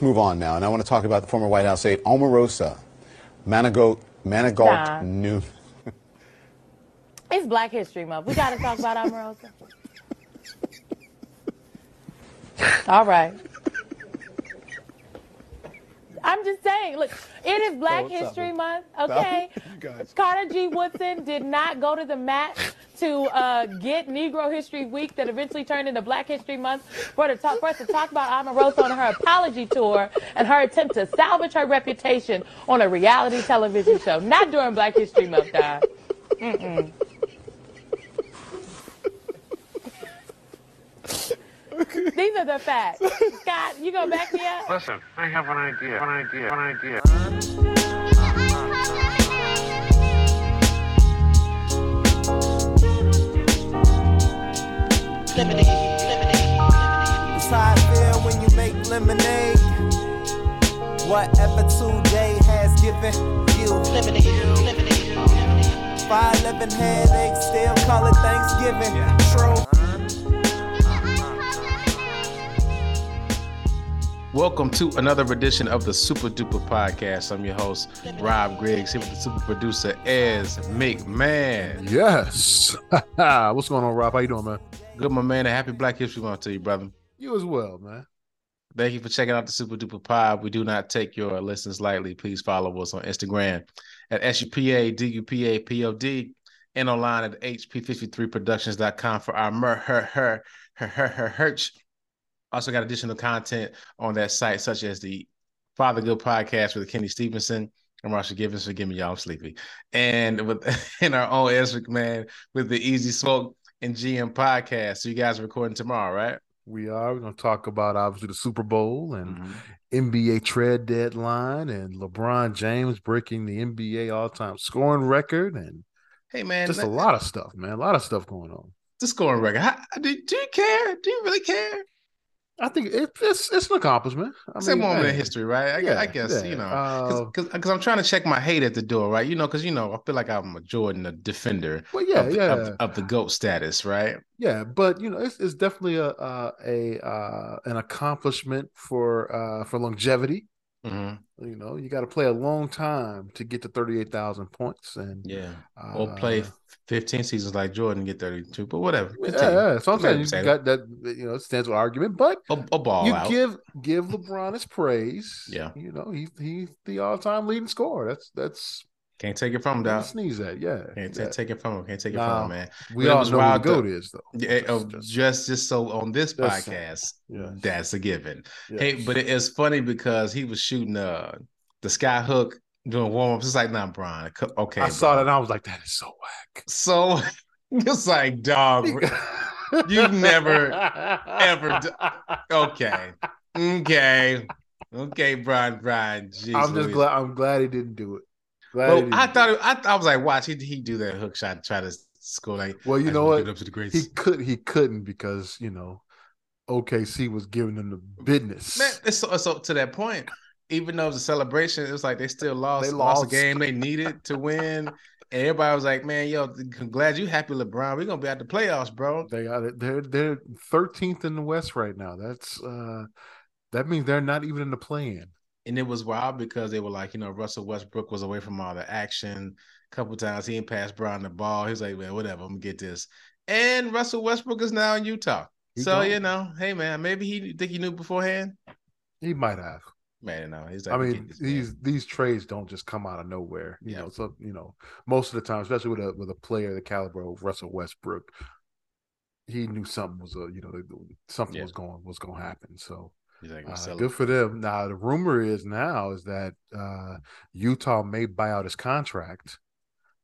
let's move on now. And I want to talk about the former White House aide, Omarosa Manigault, Manigault Nah. New. It's Black History Month. We got to talk about Omarosa. All right. I'm just saying, look, it is Black up, History? Month, okay? Carter G. Woodson did not go to the mat to uh, get Negro History Week that eventually turned into Black History Month for, to talk, for us to talk about Omarosa on her apology tour and her attempt to salvage her reputation on a reality television show. Not during Black History Month, guys. These are the facts. Scott, you gonna back me up? Listen, I have an idea. One idea. One idea. Lemonade. It's how I feel when you make lemonade. Whatever today has given you. Lemonade, lemonade. 511 headaches, still call it Thanksgiving. True. Welcome to another edition of the Supa Dupa Podcast. I'm your host, Rob Griggs, here with the super producer, Ez McMahon. Yes. What's going on, Rob? How you doing, man? Good, my man, and happy Black History Month to you, brother. You as well, man. Thank you for checking out the Supa Dupa Pod. We do not take your listens lightly. Please follow us on Instagram at SUPA, DUPA, POD, and online at HP53productions.com for our mer, her, her, her, her, her, herch. Also got additional content on that site, such as the Father Good podcast with Kenny Stevenson and Marsha Givens. Forgive me, y'all, I'm sleepy. And with in our own Ezra man with the Easy Smoke and GM podcast. So you guys are recording tomorrow, right? We are. We're going to talk about obviously the Super Bowl and Mhm. NBA trade deadline and LeBron James breaking the NBA all time scoring record and Hey man, just a lot of stuff, man. A lot of stuff going on. the scoring record. How, do, do you care? Do you really care? I think it, it's it's an accomplishment. I It's a moment in history, right? I, yeah, I guess yeah. you know, Uh, because I'm trying to check my hate at the door, right? You know, because you know, I feel like I'm a Jordan, a defender Well, yeah, of, the- yeah. of, of the goat status, right? Yeah, but you know, it's, it's definitely a a, a uh, an accomplishment for uh, for longevity. Hmm You know, you got to play a long time to get to thirty eight thousand points, and Yeah, uh, or play 15 seasons like Jordan, get 32, but whatever. Yeah, yeah. So I'm saying you got that. You know, stands with argument, but a, a ball you out. give give LeBron his praise. Yeah. you know, he he's the all time leading scorer. That's that's Can't take it from him, dog. sneeze at. Yeah, Can't yeah. ta- take it from him. Can't take it Nah, from him, man. we But all know who the wild, goat is, though. Yeah, oh, Just- just- just just so on this podcast, Yes. that's a given. yes. Hey, but it is funny because he was shooting uh the sky hook doing warm ups. It's like, nah, Brian. Okay, I saw that and I was like, that is so whack. So it's like, dog, You've never, ever okay, okay, okay, Brian, Brian. Jeez I'm just Louise. glad. I'm glad he didn't do it. Well, I thought it. I, I was like, watch he he do that hook shot, try to score like. Well, you know what? Up to the greats. He could. He couldn't because you know, OKC was giving him the business. Man, it's so, so to that point. Even though it was a celebration, it was like they still lost, They lost a game they needed to win. And everybody was like, "Man, yo, glad you happy, LeBron. We're gonna be at the playoffs, bro." They got it. They're they're 13th in the West right now. That's uh that means they're not even in the play-in. And it was wild because they were like, you know, Russell Westbrook was away from all the action. A couple times he didn't pass Brown the ball. He was like, "Man, whatever, I'm gonna get this." And Russell Westbrook is now in Utah. He so gone. you know, hey man, maybe he think he knew beforehand. He might have. Man, no, he's like, I mean, get man." these these trades don't just come out of nowhere. You Yeah. know, so you know, most of the time, especially with a with a player the caliber of Russell Westbrook, he knew something was a you know something Yeah. was going was going to happen. So He's like, uh, good for them. Now the rumor is now is that uh Utah may buy out his contract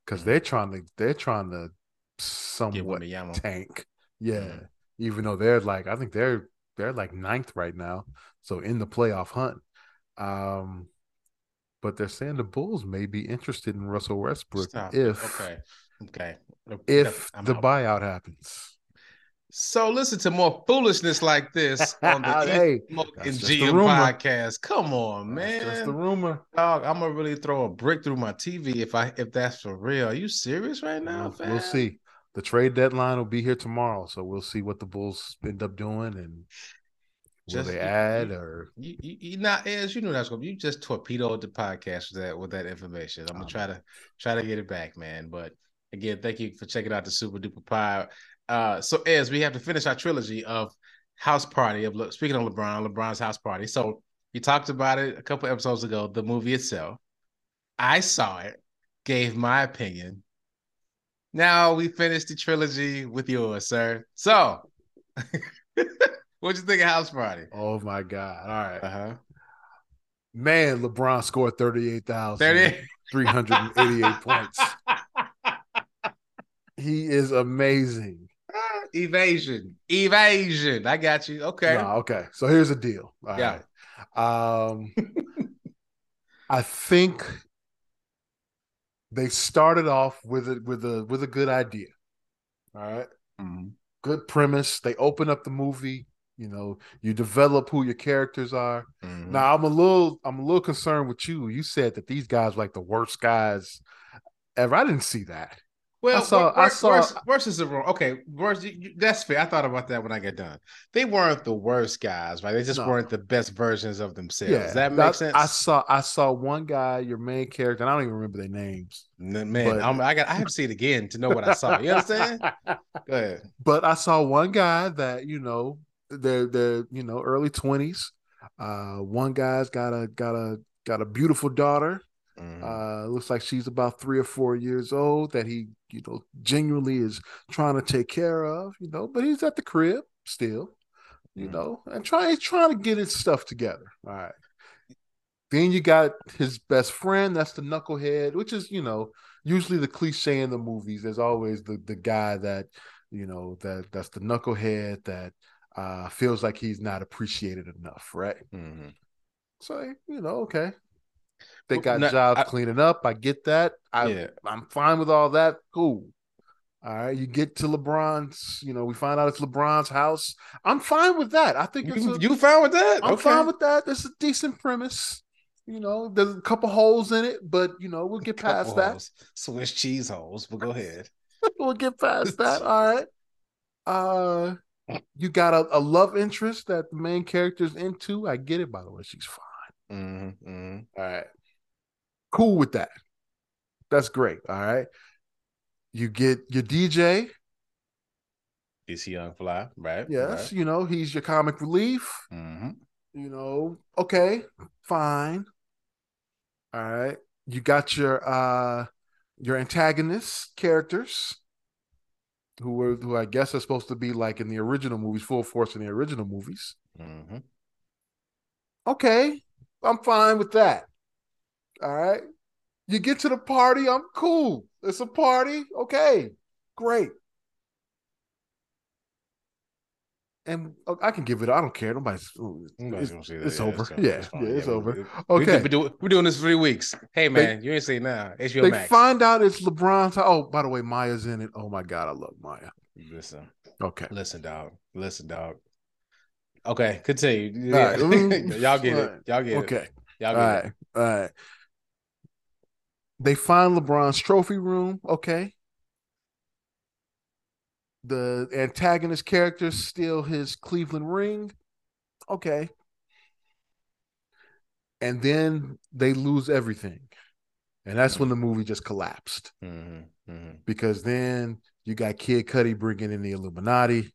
because Mhm. they're trying to they're trying to somewhat tank. Yeah. Mhm. Even though they're like, I think they're they're like ninth right now. So in the playoff hunt. Um but they're saying the Bulls may be interested in Russell Westbrook Stop. if okay, okay, if I'm the out. buyout happens. So listen to more foolishness like this on the Hey, Smoke and GM podcast. Come on, That's man. just the rumor. Dog, I'm gonna really throw a brick through my TV if I if that's for real. Are you serious right now? We'll, we'll see. The trade deadline will be here tomorrow, so we'll see what the Bulls end up doing. And Will Just- they add or You, you, you not as you knew that's gonna. You just torpedoed the podcast with that with that information. I'm gonna Um, try to try to get it back, man. But again, thank you for checking out the Supa Dupa Pie. Uh, so as we have to finish our trilogy of House Party of Le- speaking of LeBron, LeBron's House Party. So you talked about it a couple episodes ago. The movie itself, I saw it, gave my opinion. Now we finished the trilogy with yours, sir. So, what'd you think of House Party? oh my god. All right. Uh huh. Man, LeBron scored 38,000. 388 points. He is amazing. Evasion. Evasion. I got you. Okay. No, okay. So here's the deal. All Yeah. right. Um I think they started off with it with a with a good idea. All right. Mhm. Good premise. They open up the movie, you know, you develop who your characters are. Mhm. Now I'm a little I'm a little concerned with you. You said that these guys were like the worst guys ever. I didn't see that. Well, I saw- wor- I saw- worse, worse is the wrong. Okay, worse. you- That's fair. I thought about that when I get done. They weren't the worst guys, right? They just No. weren't the best versions of themselves. Does that I- make sense? I saw I saw one guy, your main character, and I don't even remember their names. Man, but- I'm, I got. I have to see it again to know what I saw. You understand? Go ahead. but I saw one guy that you know they're they're you know early twenties. Uh, one guy's got a got a got a beautiful daughter. Mhm. Uh, looks like she's about three or four years old. That he you know genuinely is trying to take care of. You know, but he's at the crib still. You Mhm. know, and trying he's trying to get his stuff together. All right. Then you got his best friend. That's the knucklehead, which is you know usually the cliche in the movies. There's always the the guy that you know that that's the knucklehead that uh feels like he's not appreciated enough, right? Mhm. So you know, okay, they got no, jobs I- cleaning up. I get that. I Yeah. I'm fine with all that. Cool. All right, you get to LeBron's. You know, we find out it's LeBron's house. I'm fine with that. I think it's You, a, you fine with that? I'm Okay. fine with that. It's a decent premise. You know, there's a couple holes in it, but you know, we'll get past that. holes. Swiss cheese holes. But go ahead. we'll get past that. All right. Uh you got a, a love interest that the main character's into. I get it, by the way. She's fine. Mm-hmm, mm-hmm. All right. Cool with that. That's great. All right. You get your DJ. DC Young Fly, right? Yes, you know, he's your comic relief. Mm-hmm. You know, okay, fine. All right. You got your uh your antagonist characters who were who I guess are supposed to be like in the original movies, full force in the original movies. Mm-hmm. Okay, I'm fine with that. All right. You get to the party, I'm cool. It's a party. Okay, great. And uh, I can give it. I don't care. Nobody's. Nobody's It's, gonna see that. it's Yeah, over. fine. yeah, fine. yeah, it's we- over. we- Okay. We, do, we're doing this for three weeks. Hey man, you ain't seen now. HBO they Max. find out it's LeBron's. Oh, by the way, Maya's in it. Oh my god, I love Maya. Listen, Okay. listen, dog. Listen, dog. Okay, continue. All right. Y'all get All it. Y'all get it. Okay. Y'all All get right. it. All right. They find LeBron's trophy room. Okay. The antagonist character steal his Cleveland ring. Okay. And then they lose everything. And that's when the movie just collapsed Mm-hmm, mm-hmm. because then you got Kid Cudi bringing in the Illuminati.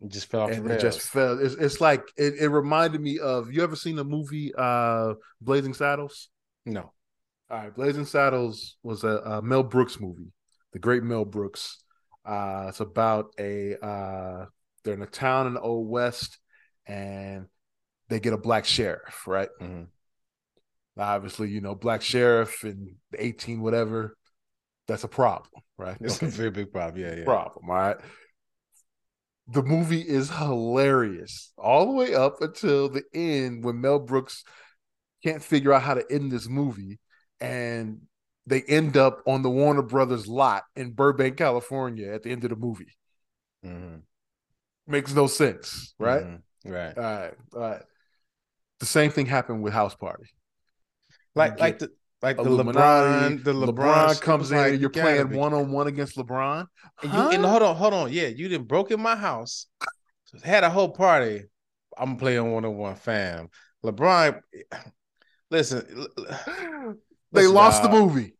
It just fell off and the it just fell. It's, it's like it, it reminded me of you ever seen the movie uh Blazing Saddles? no. All right, Blazing Saddles was a, a Mel Brooks movie, the great Mel Brooks. Uh, it's about a uh, they're in a town in the old west, and they get a black sheriff. Right, Mm-hmm. obviously, you know, black sheriff in eighteen whatever. That's a problem, right? It's Okay a very big problem. Yeah, yeah. problem. All right. The movie is hilarious all the way up until the end when Mel Brooks can't figure out how to end this movie and they end up on the Warner Brothers lot in Burbank, California at the end of the movie. Mm-hmm. Makes no sense, right? Mhm. Right. All right. All right. The same thing happened with House Party. Like like the like the LeBron, the LeBron, LeBron, comes in like, and you're playing one on one against LeBron. And, you, and hold on, hold on. Yeah, you didn't broke in my house. Had a whole party. I'm playing one on one fam. LeBron, listen. They listen, lost the movie.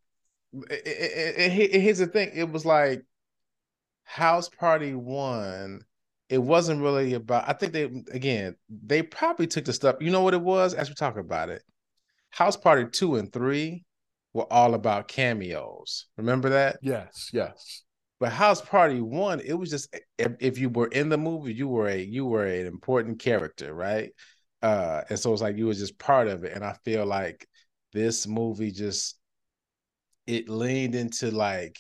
it- here's the thing it was like house party one it wasn't really about i think they again they probably took the stuff you know what it was as we talk about it house party two and three were all about cameos. Remember that? Yes, yes. but house party one it was just if, if you were in the movie you were a you were an important character right? Uh and so it's like you were just part of it. And i feel like this movie just it leaned into like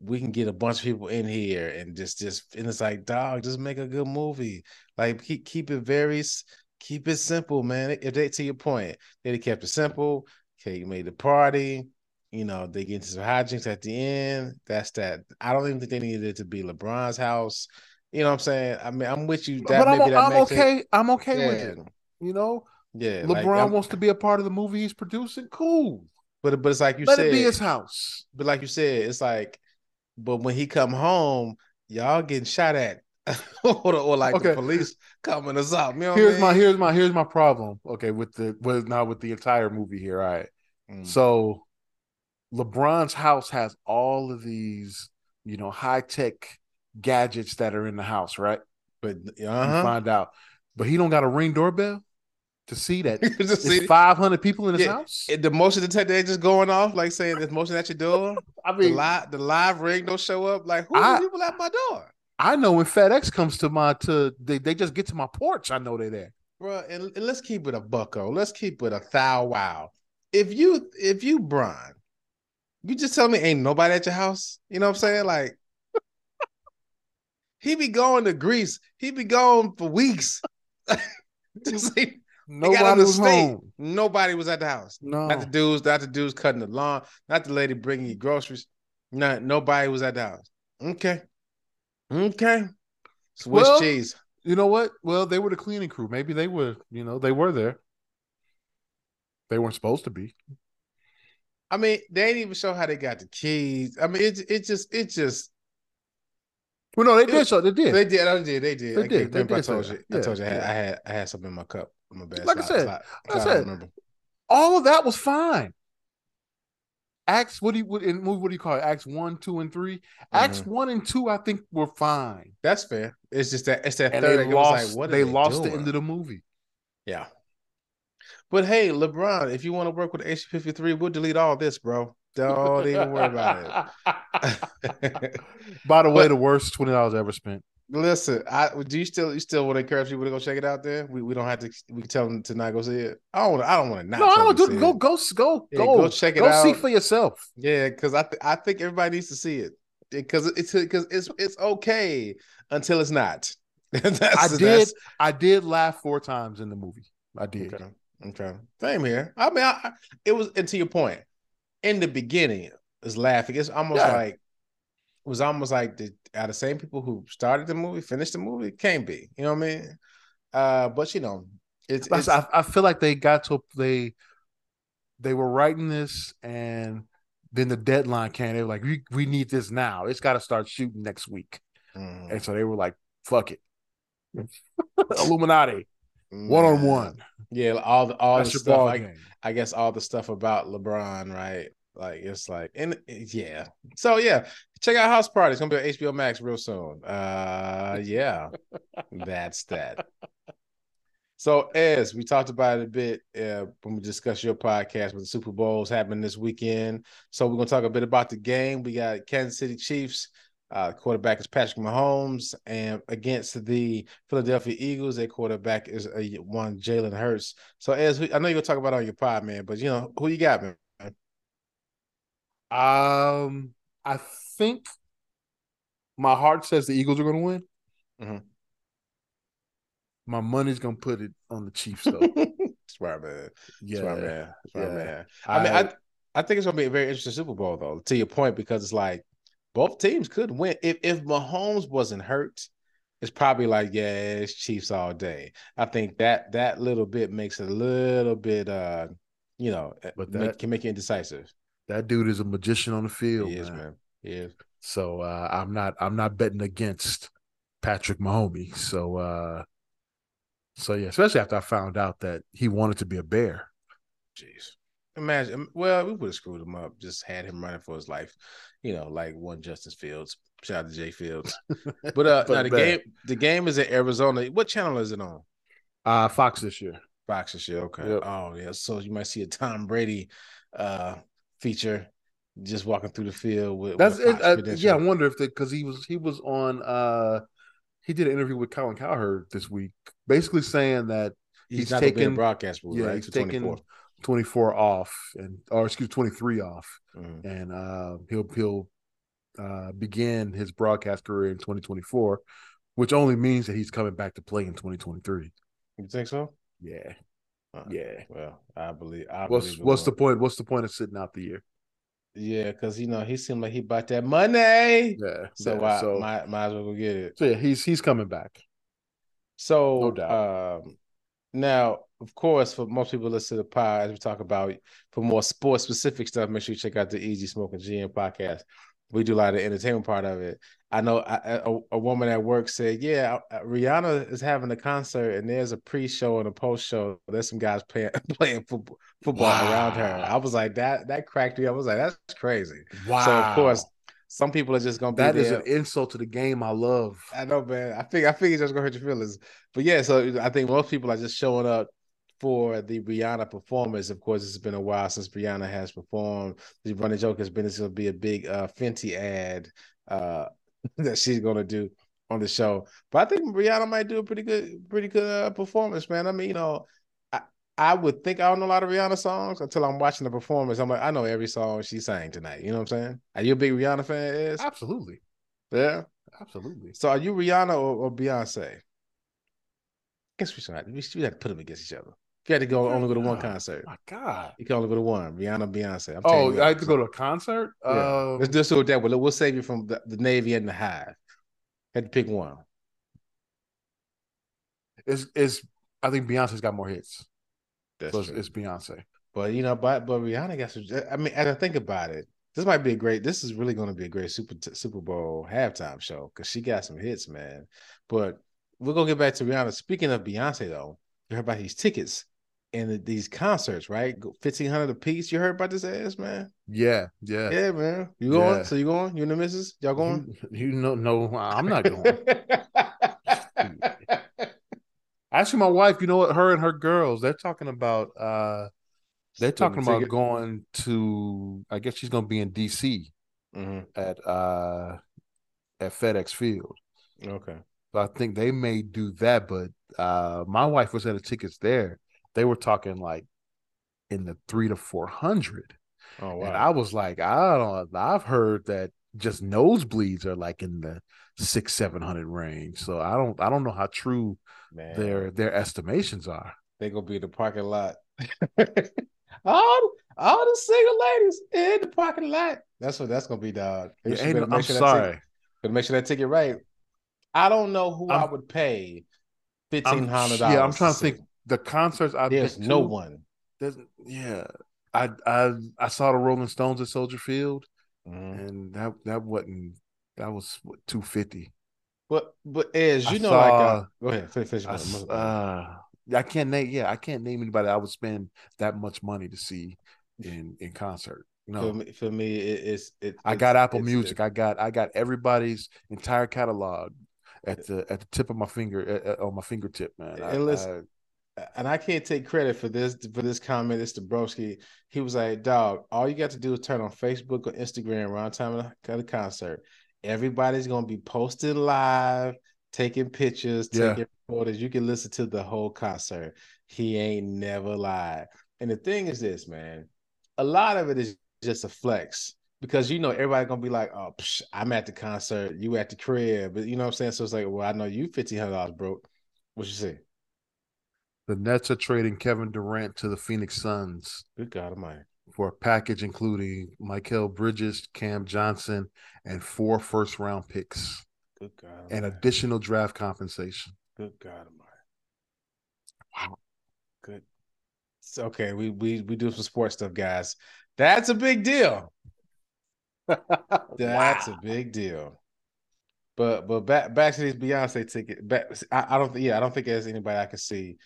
we can get a bunch of people in here and just just and it's like dog just make a good movie. Like keep keep it very keep it simple man if they to your point they kept it simple okay you made the party you know they get into some hijinks at the end that's that i don't even think they needed it to be lebron's house you know what i'm saying i mean i'm with you that but I'm, I'm okay. it, I'm okay with yeah, it. You know, yeah LeBron like, wants to be a part of the movie he's producing. Cool. but but it's like you Let said it be his house. but like you said, it's like, but when he come home, y'all getting shot at, or, or like the police coming us up. You know Here's I my here's my here's my problem. Okay, with the with not with the entire movie here. All right. Mm. So LeBron's house has all of these, you know, high tech gadgets that are in the house, right? but You uh-huh. find out. But he don't got a ring doorbell to see that there's 500 people in his Yeah, house. it- the motion detector ain't just going off, like saying there's motion at your door. I mean, The mean, live the live ring don't show up. Like who I- are people at my door? I know when FedEx comes to my to they, they just get to my porch. I know they're there. Bro, and, and let's keep it a bucko. Let's keep it a thou wow. If you if you Brian, you just tell me ain't nobody at your house. You know what I'm saying? Like he be going to Greece. He be going for weeks. just Nobody was state. home. Nobody was at the house. No. Not the dudes, not the dudes cutting the lawn, not the lady bringing you groceries. Not nobody was at the house. Okay. Okay. Swiss Well- cheese. You know what? Well, they were the cleaning crew. Maybe they were, you know, they were there. They weren't supposed to be. I mean, they ain't even show how they got the keys. I mean, it it just it just Well, no, they did. So they did. they did. I did. They did. They I did, they remember. I told you. I told you I had, yeah. I had I had something in my cup. My bad. Like I said, like I said, remember. All of that was fine. Acts, what do you what in movie? What do you call it? Acts one, two, and three. Acts Mm-hmm. one and two, I think, were fine, That's fair. It's just that it's that and third. they lost. like, what are they, lost the end of the movie. Yeah. But hey, LeBron, if you want to work with H53, we'll delete all this, bro. Don't even worry about it. By the way, But- the worst twenty dollars ever spent. Listen, I do you still you still want to encourage people to go check it out there? We, we don't have to we can tell them to not go see it. I don't wanna, I don't want to not No, tell I them don't to do. see Go, go, go, Yeah, go, go check it out. Go see for yourself. Yeah, because I th- I think everybody needs to see it because it's because it's it's okay until it's not. I did. I did laugh four times in the movie. I did. Okay. Okay. Same here. I mean, I, I- it was, and to your point, in the beginning, was laughing. It's almost Yeah. like, was almost like the are the same people who started the movie, finished the movie? Can't be. You know what I mean? Uh, but you know, it's, it's I, I feel like they got to they they were writing this and then the deadline came. They were like, we, we need this now. It's got to start shooting next week. mm, And so they were like, fuck it. Illuminati, one on one. Yeah, all the all That's the stuff. I guess all the stuff about LeBron, right? Like it's like, and yeah. So yeah, check out House Party. It's gonna be on HBO Max real soon. Uh, yeah, that's that. So as we talked about it a bit uh, when we discussed your podcast, with the Super Bowls happening this weekend. So we're gonna talk a bit about the game. We got Kansas City Chiefs. Uh, quarterback is Patrick Mahomes, and against the Philadelphia Eagles, their quarterback is a one Jalen Hurts. So, as I know you're gonna talk about on your pod, man, but you know who you got, man. Um, I think my heart says the Eagles are going to win. Mhm. My money's going to put it on the Chiefs, though. Smart man, yeah, smart man, yeah. man. I, mean, I I think it's gonna be a very interesting Super Bowl, though. To your point, because it's like both teams could win. If if Mahomes wasn't hurt, it's probably like yeah, it's Chiefs all day. I think that that little bit makes it a little bit, uh, you know, But make- can make you indecisive. That dude is a magician on the field. He is, man. man. He is. So uh, I'm not I'm not betting against Patrick Mahomes. So uh so yeah, especially after I found out that he wanted to be a bear. Jeez. Imagine. Well, we would have screwed him up. Just had him running for his life. You know, like one Justin Fields. Shout out to Jay Fields. But uh, But now the bad. game. The game is in Arizona. What channel is it on? Uh Fox this year. Fox this year. Okay. Yep. Oh yeah. So you might see a Tom Brady uh feature just walking through the field with. That's with it. Uh, yeah, I wonder if because he was he was on uh he did an interview with Colin Cowherd this week, basically saying that He's, he's not taking broadcast yeah, right? he's taking 24. 24 off and or excuse 23 off Mhm. and uh he'll he'll uh begin his broadcast career in 2024 which only means that he's coming back to play in 2023 You think so? yeah Uh, yeah Well, I believe. I what's believe what's the point what's the point of sitting out the year Yeah, because you know he seemed like he bought that money. yeah So, yeah, I so, might might as well go get it. so yeah he's he's coming back So No doubt. um now, of course, for most people listen to the pod, as we talk about for more sports specific stuff, make sure you check out the Easy Smoking GM podcast. We do a lot of the entertainment part of it. I know I, a, a woman at work said, "Yeah, Rihanna is having a concert, and there's a pre-show and a post-show. There's some guys playing playing football, football around her." I was like, "That that cracked me." up. I was like, "That's crazy." wow So of course, some people are just gonna be that is an insult to the game i love I know, man. I think I think it's just gonna hurt your feelings. But yeah, so I think most people are just showing up for the Rihanna performance. Of course, it's been a while since Rihanna has performed. The running joke has been it's gonna be a big uh Fenty ad uh that she's gonna do on the show. But I think Rihanna might do a pretty good, pretty good uh, performance, man. I mean, you know, I, I would think I don't know a lot of Rihanna songs until I'm watching the performance. I'm like, I know every song she sang tonight. You know what I'm saying? Are you a big Rihanna fan? Is absolutely yeah. absolutely So are you Rihanna or, or Beyonce? I guess we should have, we should have to put them against each other. You had to go only go to one concert, my god you can only go to one. Rihanna, Beyonce. I'm oh you i had to go to a concert Yeah. um, Let's just do it that way. We'll save you from the, the Navy and the Hive. Had to pick one. it's, it's i think beyonce's got more hits That's so it's, true. it's beyonce But you know, but but Rihanna got some. I mean, as I think about it, this might be a great. This is really going to be a great Super Super Bowl halftime show because she got some hits, man. But we're gonna get back to Rihanna. Speaking of Beyonce, though, you heard about these tickets and these concerts, right? Fifteen hundred a piece. You heard about this ass, man? yeah yeah Yeah, man. You going? Yeah. So you going? You and the missus? Y'all going? You, you know, no, I'm not going. Actually, my wife, you know what? Her and her girls, they're talking about. uh They're talking about Ticket. going to. I guess she's going to be in DC Mhm. at uh at FedEx Field. Okay. So I think they may do that. But uh my wife was at the tickets there. They were talking like in the three to four hundred. Oh wow. And I was like, I don't. I've heard that just nosebleeds are like in the six seven hundred range. So I don't. I don't know how true man. their their estimations are. They gonna be in the parking lot. all, all the single ladies in the parking lot. That's what that's gonna be, dog. Yeah, better I'm sure sorry. ticket- better make sure that ticket right. I don't know who i I'm- would pay fifteen hundred dollars. yeah, I'm trying to think. The concerts I've There's no to, one. There's, yeah, I I I saw the Rolling Stones at Soldier Field, Mhm. and that that wasn't that was what two fifty. But but as I you know, like uh, go ahead, finish. I, your s- point. uh, I can't name. Yeah, I can't name anybody I would spend that much money to see in in concert. for No, me, for me, it, it's it. I it's- got Apple it's- Music. I got I got everybody's entire catalog at the at the tip of my finger uh, uh, on my fingertip, man. I, And listen, I- and I can't take credit for this for this comment. It's Dabrowski. He was like, "Dog, all you got to do is turn on Facebook or Instagram around time of the, concert. Everybody's gonna be posting live, taking pictures, Yeah. taking photos. You can listen to the whole concert. He ain't never lied. And the thing is this, man. A lot of it is just a flex because you know everybody gonna be like, "Oh, psh, I'm at the concert, you at the crib," but you know what I'm saying. So it's like, well, I know you fifteen hundred dollars broke. What you say? The Nets are trading Kevin Durant to the Phoenix Suns Good God Almighty. for a package including Mikal Bridges, Cam Johnson, and four first round picks Good God. and additional draft compensation. Good God Almighty. Wow. Good. It's okay. We we we do some sports stuff, guys. That's a big deal. That's a big deal. But but back back to these Beyonce ticket. Back, I, I don't think yeah, I don't think there's anybody I can see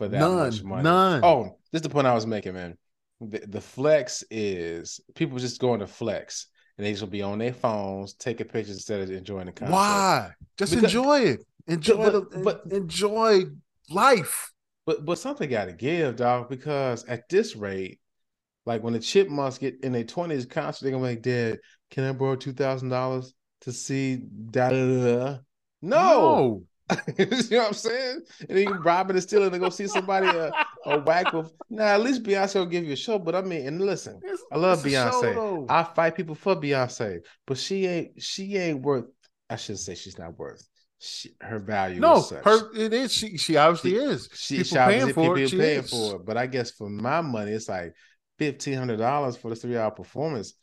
for that None, much money. none. Oh, this is the point I was making, man. The, the flex is people just going to flex and they just will be on their phones taking pictures instead of enjoying the concert. Why? Just Because- enjoy it. Enjoy But- the, but- enjoy life. But but something got to give, dog, because at this rate, like when the Chipmunks get in their twenties concert, they're gonna be like, "Dad, can I borrow two thousand dollars to see da da da?" da?" No, you know what I'm saying? And then you rob it and steal it and go see somebody uh, a whack with. Nah, at least Beyonce will give you a show. But I mean, and listen, It's- I love a show, Beyonce. I fight people for Beyonce, but she ain't she ain't worth. I should say she's not worth she, her value. no, her it is. She she obviously She- is. She people paying at for it. people She paying is. for it. But I guess for my money, it's like fifteen hundred dollars for the three hour performance.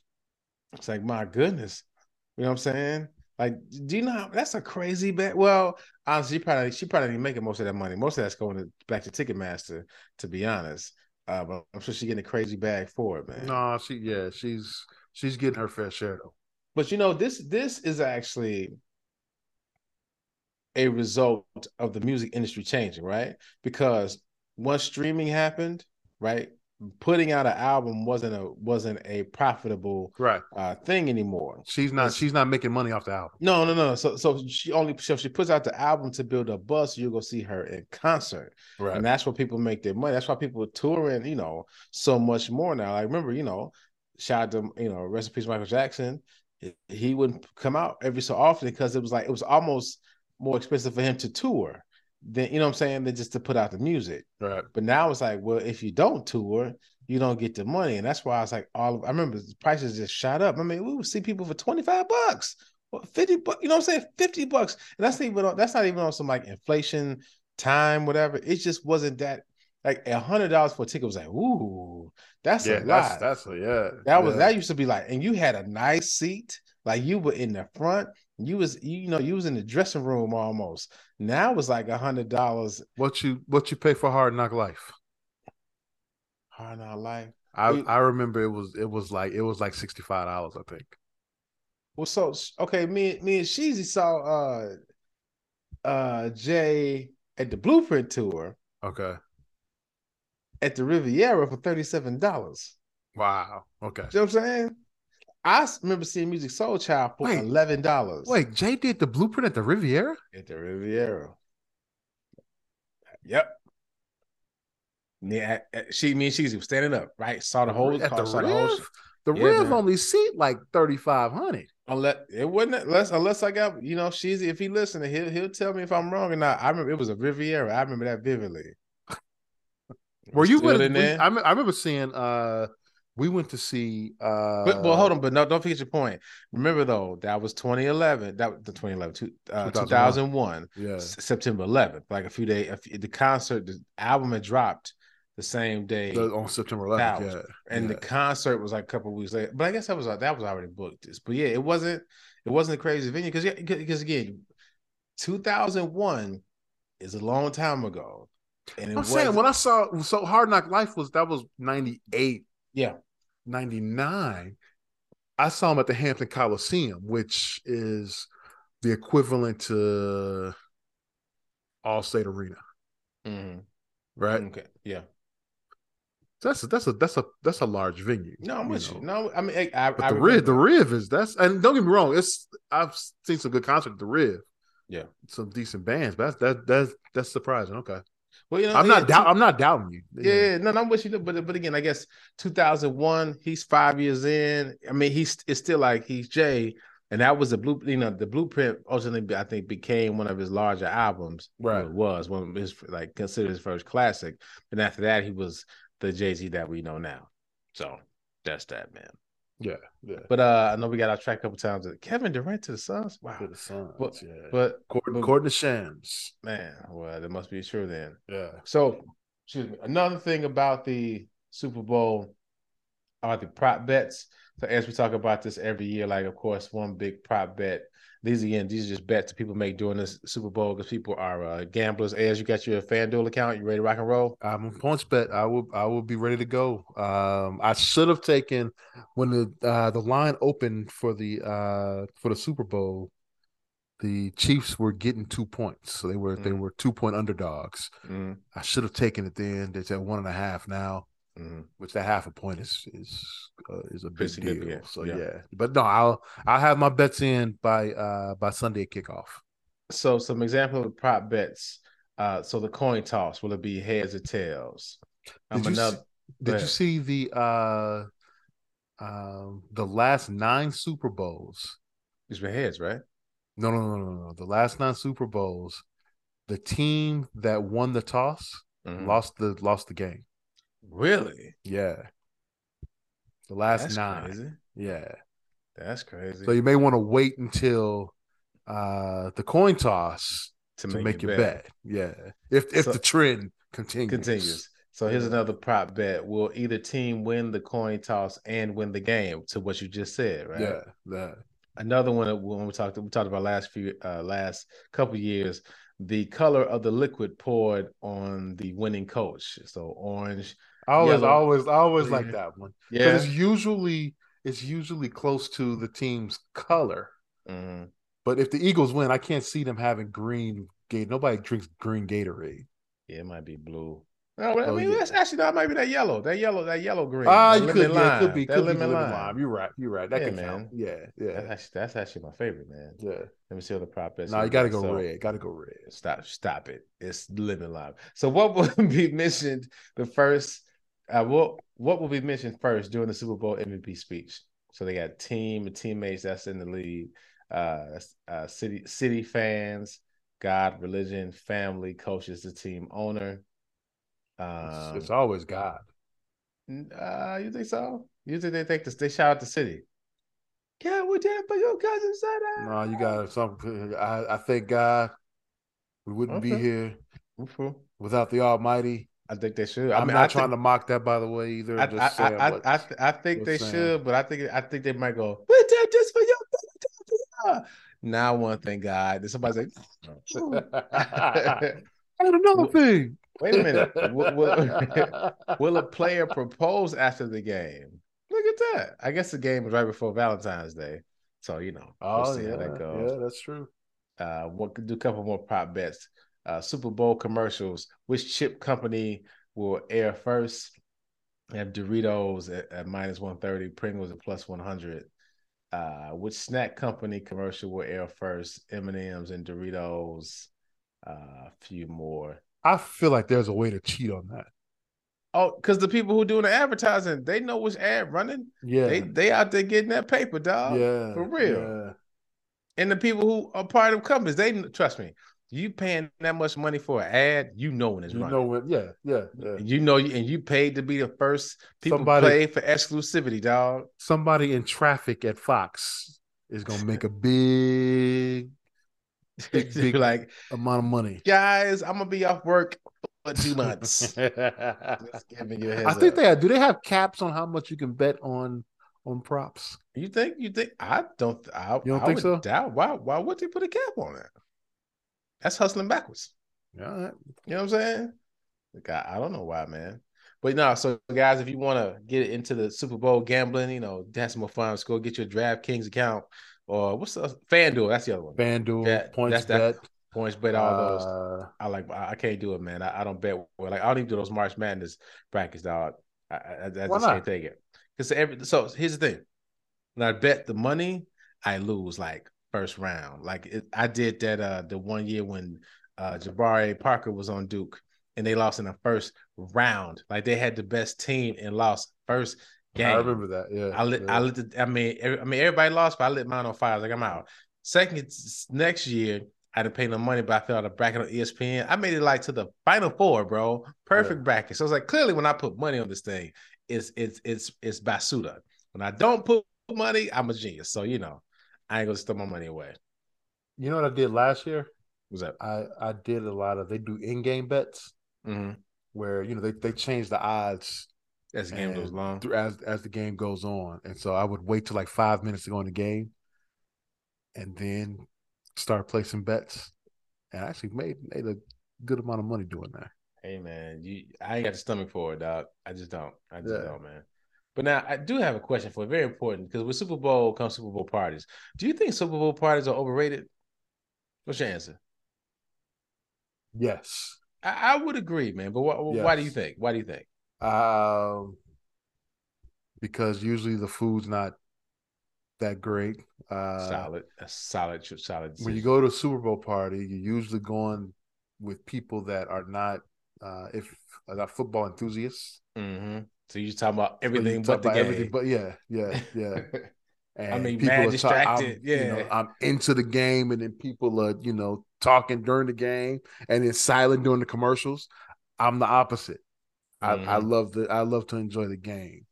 It's like my goodness, you know what I'm saying? Like, do you know how, that's a crazy bet? Well, honestly, she probably she probably didn't make most of that money. Most of that's going to, back to Ticketmaster, to be honest. Uh, but I'm sure she's getting a crazy bag for it, man. No, she yeah, she's she's getting her fair share though. But you know, this this is actually a result of the music industry changing, right? Because once streaming happened, right, putting out an album wasn't a wasn't a profitable Right. uh, thing anymore. She's not she's not making money off the album. No, no, no. So so she only so she puts out the album to build a buzz. So you go see her in concert. Right. And that's where people make their money. That's why people are touring, you know, so much more now. Like remember, you know, shout out to you know, rest in peace, Michael Jackson. He- He wouldn't come out every so often because it was like it was almost more expensive for him to tour than you know what I'm saying than just to put out the music. right. But now it's like, well, if you don't tour, you don't get the money, and that's why I was like, all of, I remember the prices just shot up. I mean, we would see people for twenty five bucks, fifty bucks. You know what I'm saying? Fifty bucks, and that's not even on, that's not even on some like inflation time, whatever. It just wasn't that like a hundred dollars for a ticket was like, ooh, that's Yeah, a that's lot. that's a yeah. that was yeah. that used to be like, and you had a nice seat, like you were in the front. You was you know you was in the dressing room almost. Now it's like a hundred dollars. what you what you pay for Hard Knock Life. Hard Knock Life. I We- I remember it was it was like it was like sixty five dollars I think. Well, so okay, me me and Sheezy saw uh uh Jay at the Blueprint tour Okay. at the Riviera for thirty seven dollars. Wow. Okay. You know what I'm saying? I remember seeing Music Soul Child for Wait. eleven dollars. Wait, Jay did the blueprint at the Riviera? at the Riviera. Yep. Yeah, she me and Sheezy was standing up, right? Saw the whole at the saw the whole Riv? The Yeah, Riv man. only seat like thirty five hundred. Unless it wasn't unless unless I got you know Sheezy if he listening he'll he'll tell me if I'm wrong or not. I remember it was a Riviera. I remember that vividly. Were you with in there? I, I remember seeing uh we went to see uh But, but hold on, but no, don't forget your point. Remember though, that was 2011. That was the 2011, two, uh, 2001. 2001, Yeah. S- September 11th. Like a few days, the concert, the album had dropped the same day, the- on September 11th. Towers. Yeah. and yeah. the concert was like a couple weeks later. But I guess that was that was already booked. This, but yeah, it wasn't. It wasn't a crazy venue because because again, 2001 is a long time ago, and I'm saying when I saw so Hard Knock Life was that was 98, yeah 99. I saw him at the Hampton Coliseum, which is the equivalent to Allstate Arena, Mhm. right? okay yeah. That's a, that's a that's a that's a large venue. No, I'm with you. No, I mean I, I, But I the Riv, the Riv is that's and don't get me wrong, it's I've seen some good concerts at the Riv. Yeah. Some decent bands, but that's that that's that's surprising. Okay. Well, you know, I'm not doubt two- I'm not doubting you. Yeah, yeah, no, no, I'm with you. But but again, I guess 2001. He's five years in. I mean, he's it's still like he's Jay, and that was the blue. You know, the blueprint ultimately, I think, became one of his larger albums. Right. It was one of his like considered his first classic. And after that, he was the Jay Z that we know now. So that's that, man. Yeah, yeah. But uh, I know we got our track a couple times. Kevin Durant to the Suns. Wow. To the Suns, But- yeah. But but- Courtney Shams. man, well, that must be true then. Yeah. So, excuse me. Another thing about the Super Bowl are the prop bets. So, as we talk about this every year, like of course, one big prop bet. These again, these are just bets that people make during this Super Bowl because people are uh, gamblers. As you got your FanDuel account, you ready to rock and roll? I'm a points bet. I will I will be ready to go. Um I should have taken when the uh the line opened for the uh for the Super Bowl. the Chiefs were getting two points, so they were they Mhm. were two point underdogs. Mhm, I should have taken it then. They're at one and a half now, mhm. which that half a point is is uh, is a big deal. So yeah. yeah. but no, I'll I'll have my bets in by uh by Sunday kickoff. So some example of prop bets. Uh, so the coin toss will it be heads or tails? Um, Did you another- see, did you see the uh um the last nine Super Bowls? It's been heads, right? No, no, no, no, no. The last nine Super Bowls, the team that won the toss Mhm. lost the lost the game. Really? Yeah. The last That's nine. crazy. Yeah. That's crazy. So you may want to wait until uh the coin toss to to make, your bet. Yeah. If if So- the trend continues. continues. So here's another prop bet. Will either team win the coin toss and win the game? To what you just said, right? Yeah. Yeah. Another one when we talked we talked about last few uh last couple years, the color of the liquid poured on the winning coach. So orange. I always. I always, always Yeah. like that one. Yeah. It's usually it's usually close to the team's color. Mhm. But if the Eagles win, I can't see them having green gate. Nobody drinks green Gatorade. Yeah, it might be blue. No, I Oh, mean, yeah. that's actually that might be that yellow, that yellow, that yellow green. Ah, you could, yeah, could be, that could be lemon lemon lime. lime. You're right. You're right. That Yeah, can man. count. Yeah, That's yeah, actually, that's actually my favorite, man. yeah. Let me see what the prop is. No, you got to go So- red. Got to go red. Stop, stop it. It's lemon lime. So what would be mentioned the first? Uh, what what will be mentioned first during the Super Bowl MVP speech? So they got team and teammates that's in the league, uh, uh, city city fans, God, religion, family, coaches, the team owner. It's, Um, it's always God. uh, you think so? You think they think this? They shout out the city. Yeah, we did for your cousin Sada. No, you got some. I, I thank God we wouldn't be here Mhm. without the Almighty. I think they should. I'm I mean, not I trying think, to mock that, by the way, either. I, just I, I, I, think they saying. should, but I think I think they might go. We did this for your cousin. Now, one thing, God. Then somebody's like, and another thing. wait a minute. Will, will, will a player propose after the game? Look at that. I guess the game was right before Valentine's Day, so you know. we'll oh see yeah, how that goes. yeah, that's true. Uh, we'll do a couple more prop bets. Uh, Super Bowl commercials. Which chip company will air first? I have Doritos at, at minus 130, Pringles at plus 100. Uh, which snack company commercial will air first? M&M's and Doritos. Uh, a few more. I feel like there's a way to cheat on that. Oh, because the people who doing the advertising, they know which ad running. Yeah, They they out there getting that paper, dog. yeah, for real. yeah. And the people who are part of companies, they trust me. You paying that much money for an ad, you know when it's You running. know what? Yeah, yeah, yeah. You know, and you paid to be the first people Somebody- play for exclusivity, dog. Somebody in traffic at Fox is gonna make a big Big, big- like, amount of money. guys, I'm gonna be off work for two months. Just giving you a heads I think up. they have, do. They have caps on how much you can bet on on props. You think? You think? I don't. I, You don't I think so? Doubt. Why? Why would they put a cap on that? That's hustling backwards. Yeah, You know what I'm saying? Like, I, I don't know why, man. But no, so guys, if you want to get into the Super Bowl gambling, you know, have some fun. Let's go get your DraftKings account or what's the FanDuel? That's the other one. FanDuel PointsBet. that- PointsBet all those. Uh, I like. I I can't do it, man. I, I don't bet. Like I don't even do those March Madness brackets, dog. I, I, I just Why can't not? take it. Because every so here's the thing. When I bet the money, I lose like first round. Like it, I did that uh the one year when uh Jabari Parker was on Duke and they lost in the first round. Like they had the best team and lost first game. I remember that. Yeah, I lit. yeah. I lit. The, I mean, every, I mean, everybody lost, but I lit mine on fire. I was like, I'm out. Second next year, I didn't pay no money, but I filled out a bracket on ESPN. I made it like to the final four, bro. Perfect Yeah. bracket. So it's like clearly when I put money on this thing, it's it's it's it's basuda. When I don't put money, I'm a genius. So you know, I ain't gonna throw my money away. You know what I did last year? What's up? I I did a lot of. They do in game bets Mm-hmm. where you know they they change the odds As the game goes long. through as as the game goes on, and so I would wait till like five minutes to go in the game, and then start placing bets, and I actually made made a good amount of money doing that. Hey man, you I ain't got the stomach for it, dog. I just don't. I just Yeah. don't, man. But now I do have a question for you, very important because with Super Bowl comes Super Bowl parties. Do you think Super Bowl parties are overrated? What's your answer? Yes. I, I would agree, man. But wh- why do you think? Why do you think? Um, because usually the food's not that great. Uh, solid, a solid, solid. when you go to a Super Bowl party, you're usually going with people that are not, uh, if are not football enthusiasts. Mhm. So you're talking about So everything talk but the about game. everything but yeah, yeah, yeah. And mean, people mad are ta- I'm, distracted, you know, yeah. I'm into the game, and then people are, you know, talking during the game, and then silent during the commercials. I'm the opposite. I, I Mhm. love the I love to enjoy the game.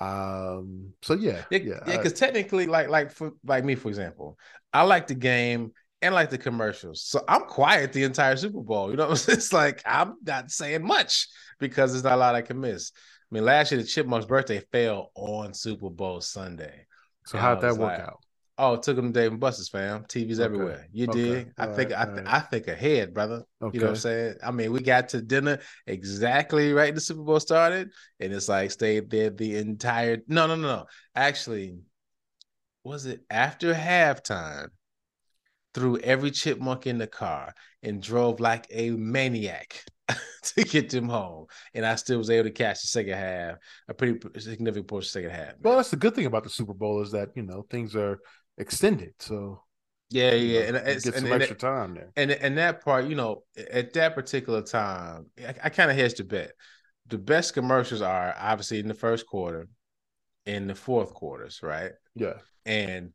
Um. So yeah, Yeah, yeah, yeah, because technically, like, like for like me, for example, I like the game and like the commercials. So I'm quiet the entire Super Bowl. You know, it's like I'm not saying much because there's not a lot I can miss. I mean, last year the Chipmunk's birthday fell on Super Bowl Sunday. so and how'd that work like, out? Oh, it took them to Dave and Buster's, fam. TVs Okay. everywhere. You Okay. dig? I think right. I, th- right. I think ahead, brother. Okay. You know what I'm saying? I mean, we got to dinner exactly right the Super Bowl started, and it's like stayed there the entire. No, no, no, no. Actually, was it after halftime? Threw every chipmunk in the car and drove like a maniac to get them home, and I still was able to catch the second half, a pretty significant portion of the second half. Well, that's the good thing about the Super Bowl is that you know things are extended, so yeah, you yeah, know, and it's get and, some and, extra time there. and and that part, you know, at that particular time, I, I kind of hedged the bet. The best commercials are obviously in the first quarter, in the fourth quarters, right? Yeah, And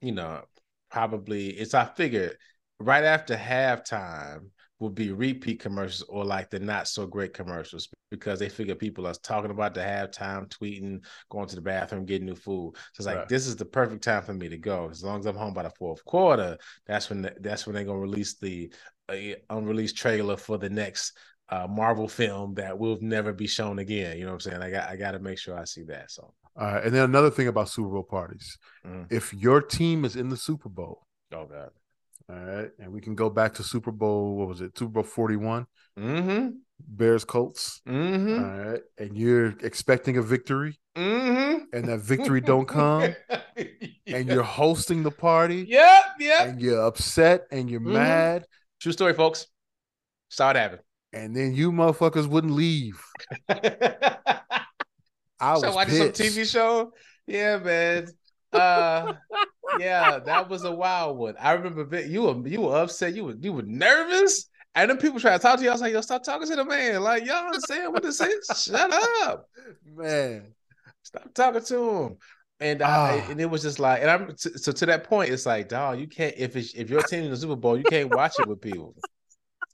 you know, probably it's I figured right after halftime will be repeat commercials or like the not so great commercials because they figure people are talking about the halftime, tweeting, going to the bathroom, getting new food. So it's like Right. this is the perfect time for me to go. As long as I'm home by the fourth quarter, that's when the, that's when they're gonna release the uh, unreleased trailer for the next uh, Marvel film that will never be shown again. You know what I'm saying? I got I got to make sure I see that. So right. And then another thing about Super Bowl parties, Mhm. if your team is in the Super Bowl, oh god. All right, and we can go back to Super Bowl. What was it? Super Bowl Forty One, Mm-hmm. Bears Colts. Mm-hmm. All right, and you're expecting a victory, Mm-hmm. and that victory don't come, and you're hosting the party, Yep, yep. and you're upset, and you're Mhm. mad, True story, folks. Saw it happen. and then you motherfuckers wouldn't leave. I was so watching some. TV show. Yeah, man. Uh yeah, that was a wild one. I remember you were you were upset, you were you were nervous. And then people try to talk to you. I was like, yo, stop talking to the man. Like, y'all understand what this is? Shut up. man. Stop talking to him. And I, Ah. and it was just like, and I'm t- so to that point, it's like, dog, you can't if it's, if your team in the Super Bowl, you can't watch it with people.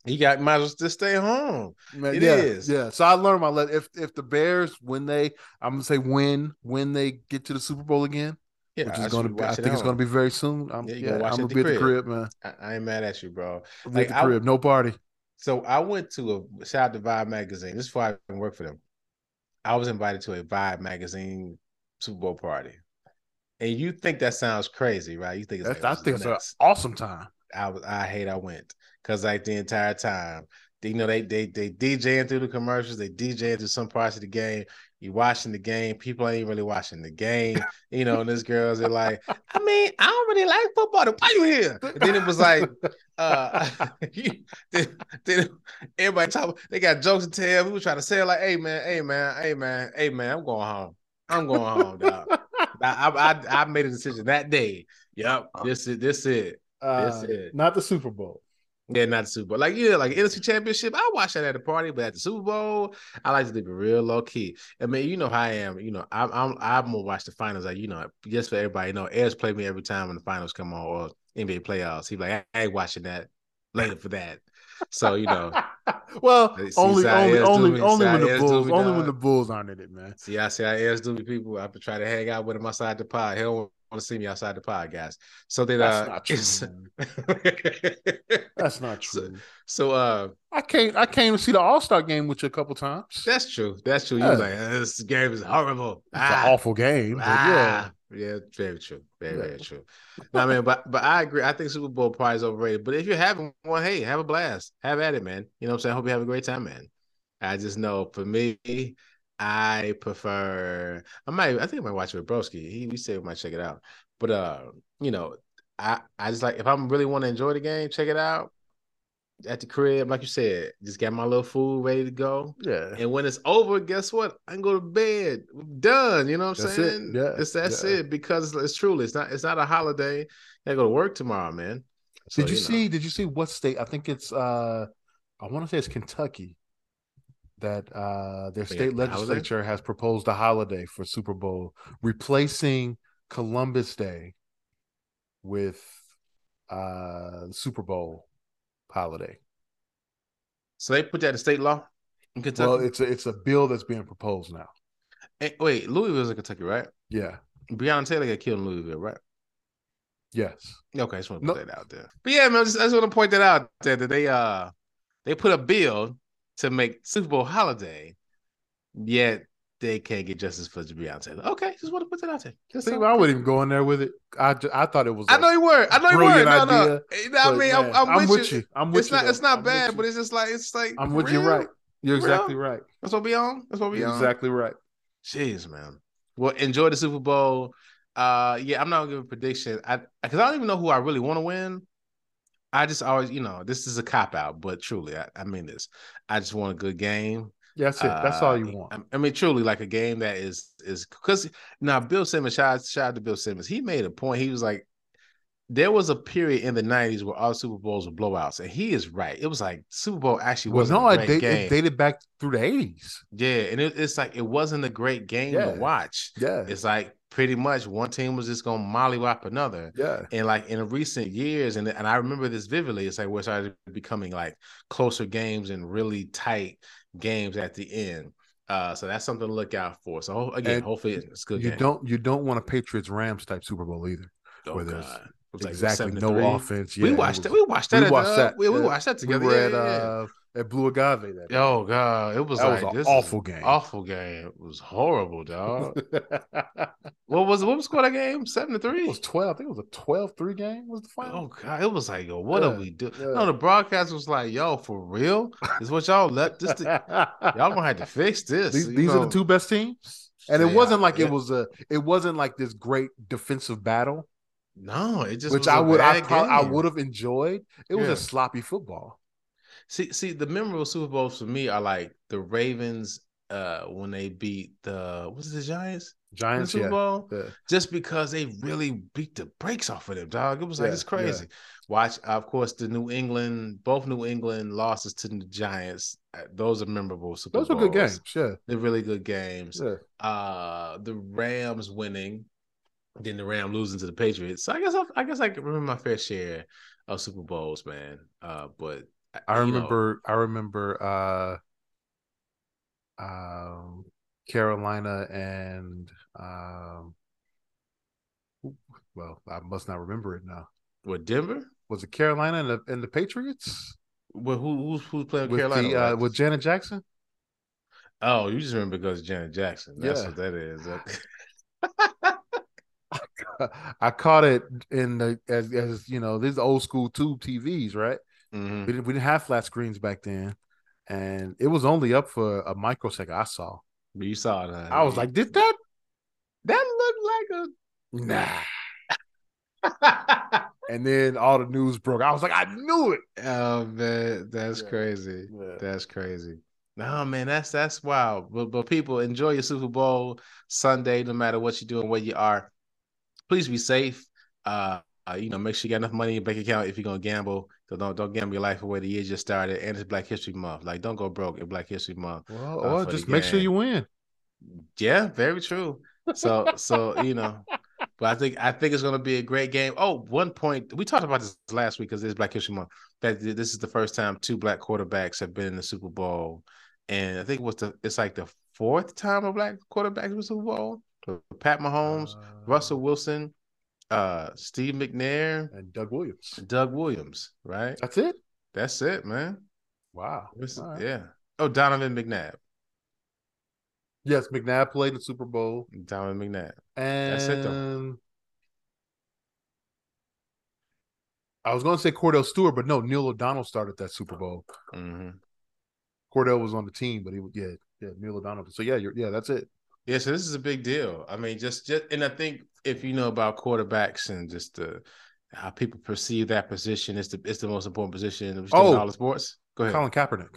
You got might as well just stay home. Man, It yeah, is. yeah. So I learned my le- if if the Bears when they I'm gonna say when when they get to the Super Bowl again, Yeah, which I is gonna be I think it's gonna be very soon. I'm Yeah, yeah, I'm gonna be at the crib. man. I, I ain't mad at you, bro. Like, at the I- crib, no party. So I went to a shout out to Vibe magazine. This is before I even worked for them. I was invited to a Vibe magazine Super Bowl party. And you think that sounds crazy, right? You think it's That's, like, I think it's an awesome time. I was I hate I went because like the entire time, you know, they they they DJing through the commercials, they DJing through some parts of the game. You watching the game, people ain't really watching the game, you know. And this girls are like, I mean, I don't really like football. then Why you here? And then it was like, uh, then, then everybody talk. They got jokes to tell. We were trying to say like, hey man, hey man, hey man, hey man, I'm going home. I'm going home, dog. I, I I made a decision that day. Yep, this is this it. That's Uh, it. Not the Super Bowl. Yeah, not the Super Bowl. Like, yeah, like NFC Championship, I watch that at a party, but at the Super Bowl, I like to leave it real low key. I mean, you know how I am. You know, I'm I'm I'm gonna watch the finals. Like, you know, just for everybody, to know, Ez play me every time when the finals come on or NBA playoffs. He's like, I ain't watching that later for that. So you know, well, See only only only only when the Bulls only when the Bulls aren't in it, man. see, I see how Ez do me, people. I have to try to hang out with him outside the pod. He don't want to see me outside the podcast. So then, That's uh, not true. it's-. That's not true. so uh I came I came to see the All Star game with you a couple times. That's true. That's true. You Yeah. was like, "Uh, this game is horrible. an Ah, awful game, but yeah. ah." yeah, very true. Very, Yeah. very true. No, I mean, but but I agree. I think Super Bowl party is overrated. But if you're having one, hey, have a blast. Have at it, man. You know what I'm saying? I hope you have a great time, man. I just know for me, I prefer I might I think I might watch it with Broski. He we said we might check it out. But uh, you know, I I just like if I'm really want to enjoy the game, check it out at the crib. Like you said, just got my little food ready to go. Yeah. And when it's over, guess what? I can go to bed. I'm done. You know what I'm That's it. saying? Yeah, It's that's yeah. it because it's truly it's not it's not a holiday. I go to work tomorrow, man. So, Did you, know. see? Did you see what state? I think it's. uh I want to say it's Kentucky. That uh their state the holiday? legislature has proposed a holiday for Super Bowl, replacing Columbus Day with uh Super Bowl holiday. So they put that in state law in Kentucky. Well, it's a it's a bill that's being proposed now. Eh, wait, Louisville's in Kentucky, right? Yeah. Breonna Taylor got killed in Louisville, right? Yes. Okay, I just want to No- put that out there. But yeah, man, I just, I just want to point that out there that they uh they put a bill to make Super Bowl holiday, yet they can't get justice for Breonna Taylor. Okay, just want to put that out there. Just See, I wouldn't even go in there with it. I, ju- I thought it was. I know you were. I know you were. brilliant No, no. idea, Eh, I mean, man, I'm, I'm, with, you. I'm with It's you. not. though. It's not I'm bad, but it's just like it's like. I'm with you. Right. You're For exactly right. That's what we on. That's what we You're on. exactly right. Jeez, man. Well, enjoy the Super Bowl. Uh, yeah, I'm not gonna give a prediction. I because I don't even know who I really want to win. I just always, you know, this is a cop out, but truly, I, I mean this. I just want a good game. Yeah, that's it. That's all you Uh, want. I, I mean, truly, like a game that is is because now Bill Simmons, shout out, shout out to Bill Simmons. He made a point. He was like, there was a period in the '90s where all Super Bowls were blowouts, and he is right. It was like Super Bowl actually Well, wasn't no, a it, great date, game. it dated back through the 80s. yeah, and it, it's like it wasn't a great game Yeah. to watch. Yeah. It's like pretty much one team was just gonna mollywop another. yeah. And like in recent years, and and I remember this vividly, it's like we're started becoming like closer games and really tight games at the end. Uh, so that's something to look out for. So again, And hopefully it's good. You game. don't you don't want a Patriots Rams type Super Bowl either. oh, where there's God. Like exactly no 3. offense. we Yeah, it watched that. We watched that. we watched that. We, we watched that We together. were yeah, at yeah, yeah. uh at Blue Agave that Oh god, it was That was like an this awful game. Awful game. It was horrible, dog. what was what was score that game? Seven to three. was 12. I think it was a 12-3 game was the final? Oh god, it was like, yo, what are we doing? yeah. No, the broadcast was like, yo, for real? Is what y'all let this? To, y'all gonna have to fix this. these you these are the two best teams. And it Yeah, wasn't like yeah. it was a it wasn't like this great defensive battle, No, it just which was I a would I bad pro- I would have enjoyed. It was a sloppy football. See. See, the memorable Super Bowls for me are like the Ravens uh when they beat the what's the Giants Giants, Super yeah. Bowl. yeah. just because they really beat the brakes off of them, dog. It was like Yeah, it's crazy. Watch, of course, the New England, both New England losses to the Giants. uh, Those are memorable. Super Bowls. Those were good games. Yeah. They're really good games. Yeah. Uh, the Rams winning, then the Ram losing to the Patriots. So I guess I, I guess I can remember my fair share of Super Bowls, man. Uh, but I you know, remember I remember uh um Carolina and um well, I must not remember it now. with Denver. Was it Carolina and the and the Patriots? Well, who who's who's playing With Carolina? the uh, with Janet Jackson? oh, you just remember because of Janet Jackson. That's Yeah. what that is. Okay. I caught it in the as as you know, these old school tube TVs, right? Mhm. We didn't we didn't have flat screens back then. And it was only up for a microsecond. I saw. You saw that. I was like, did that? that looked like a. Nah. and then all the news broke. I was like, I knew it. oh man, that's Yeah. crazy. Yeah. That's crazy. No man, that's that's wild. But but people enjoy your Super Bowl Sunday, no matter what you're doing, where you are. Please be safe. Uh, uh, you know, make sure you got enough money in your bank account if you're gonna gamble. So don't don't gamble your life away. The year just started, and it's Black History Month. Like, don't go broke in Black History Month. Well, Uh, or just make sure you win. Yeah, very true. So so you know, but I think I think it's gonna be a great game. Oh, one point we talked about this last week because it's Black History Month. That this is the first time two black quarterbacks have been in the Super Bowl, and I think it was the it's like the fourth time a black quarterback in the Super Bowl. Pat Mahomes, Uh, Russell Wilson, uh, Steve McNair, and Doug Williams. Doug Williams. Right, That's it. that's it, man. Wow. Right. Yeah. Oh, Donovan McNabb. Yes, McNabb played in the Super Bowl, Donovan McNabb. and That's it, though. I was going to say Kordell Stewart, but no, Neil O'Donnell started that Super Bowl. hmm Kordell was on the team, but he was yeah, yeah, Neil O'Donnell. So yeah, you're, yeah, that's it. Yeah, so this is a big deal. I mean, just just and I think if you know about quarterbacks and just the how people perceive that position. It's the it's the most important position in Oh. all the sports. Go ahead. Colin Kaepernick.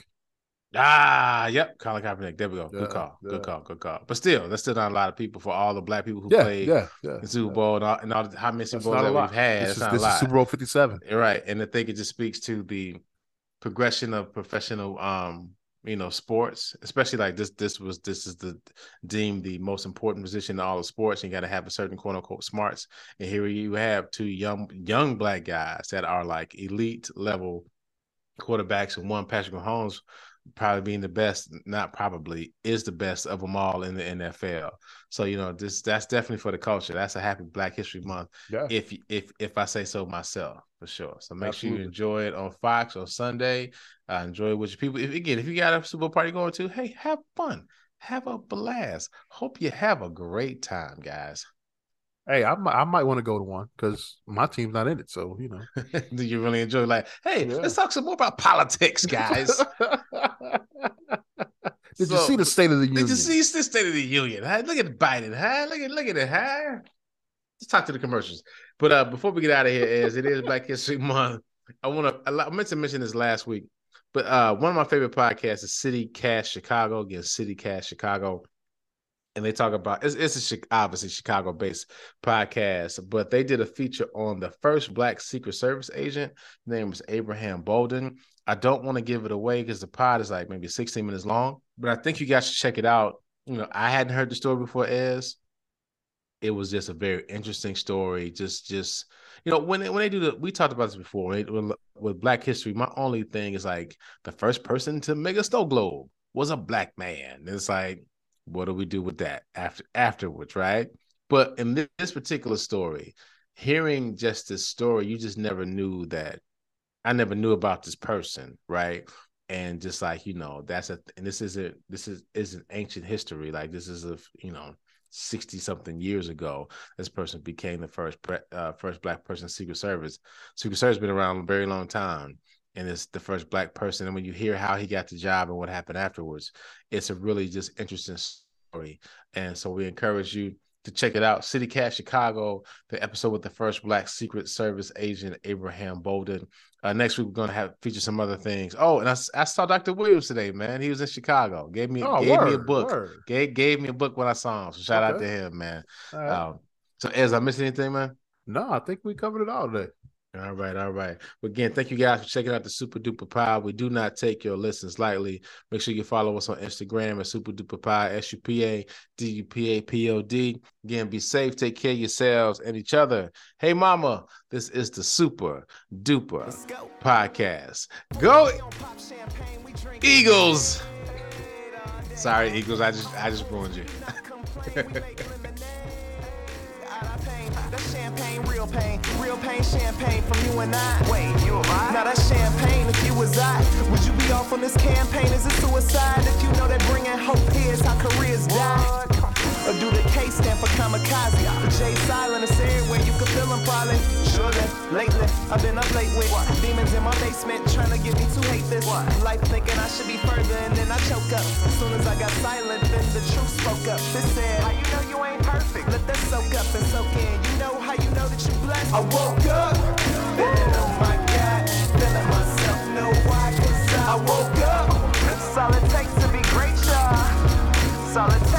Ah, yep, Colin Kaepernick. There we go. Yeah, good call. yeah. Good call. Good call. But still, that's still not a lot of people for all the black people who Yeah, played yeah, yeah. the Super Bowl and all, and all the, how many Super Bowls that we've had. This is, not this a is. Super Bowl 57. You're right. And I think it just speaks to the progression of professional um, you know, sports, especially like this this was this is the deemed the most important position in all of sports. You gotta have a certain quote unquote smarts. And here you have two young young black guys that are like elite level quarterbacks and one Patrick Mahomes probably being the best, not probably, is the best of them all in the NFL. So you know, this that's definitely for the culture. That's a happy Black History Month Yeah. if if if I say so myself for sure. So make sure you enjoy it on Fox on Sunday. Uh, enjoy it with your people. If again, if you got a Super Bowl party going to, hey, have fun, have a blast. Hope you have a great time, guys. Hey, I might, I might want to go to one because my team's not in it. So, you know. Do you really enjoy? Like, hey, Yeah. let's talk some more about politics, guys. Did you see the State of the Union? Did you see the State of the Union? Huh? Look at Biden, huh? Look at look at it, huh? Let's talk to the commercials. But uh, before we get out of here, as it is Black History Month, I want to. I meant to mention this last week, but uh, one of my favorite podcasts is City Cast Chicago. Again, City Cast Chicago, and they talk about it's, it's a obviously Chicago based podcast, but they did a feature on the first Black Secret Service agent. His name was Abraham Bolden. I don't want to give it away because the pod is like maybe 16 minutes long, but I think you guys should check it out. You know, I hadn't heard the story before, Ez. It was just a very interesting story. Just, just you know, when they, when they do the, we talked about this before. They, with, with Black History, my only thing is like the first person to make a snow globe was a black man. It's like, what do we do with that after afterwards, right? But in this, this particular story, hearing just this story, you just never knew that. I never knew about this person, right? And just like you know, that's a and this isn't this is isn't ancient history. Like this is a you know sixty something years ago. This person became the first uh, first black person Secret Service. Secret Service been around a very long time, and it's the first black person. And when you hear how he got the job and what happened afterwards, it's a really just interesting story. And so we encourage you to check it out. City Cast Chicago, the episode with the first black Secret Service agent, Abraham Bolden. Uh, next week, we're going to have feature some other things. Oh, and I saw Dr. Williams today, man. He was in Chicago. Gave me, Oh, gave me a book. word. Gave, gave me a book when I saw him. So shout out to him, man. Right. Um, so, Ez, I missed anything, man? no, I think we covered it all today. All right, all right. But again, thank you guys for checking out the Supa Dupa Pod. We do not take your listens lightly. Make sure you follow us on Instagram at Supa Dupa Pod, S U P A D U P A P O D. Again, be safe, take care of yourselves and each other. Hey, mama, this is the Supa Dupa Podcast. Go Eagles! Sorry, Eagles. I just I just ruined you. That's champagne, real pain, real pain, champagne from you and I. Wait, you and I? Now that's champagne. If you was I, would you be off on this campaign? Is it suicide? If you know that bringing hope here is how careers die. Or do the K stand for kamikaze? For Jay Silent, it's everywhere you can them probably. Surely, lately, I've been up late with demons in my basement trying to get me to hate this. Life thinking I should be further and then I choke up. As soon as I got silent, then the truth spoke up. This said, How you know you ain't perfect? Let that soak up and soak in. You know how you know that you blessed? I woke up, feeling oh my God, feeling myself. Know why? Cause I woke up. That's all it takes to be great, y'all. That's all it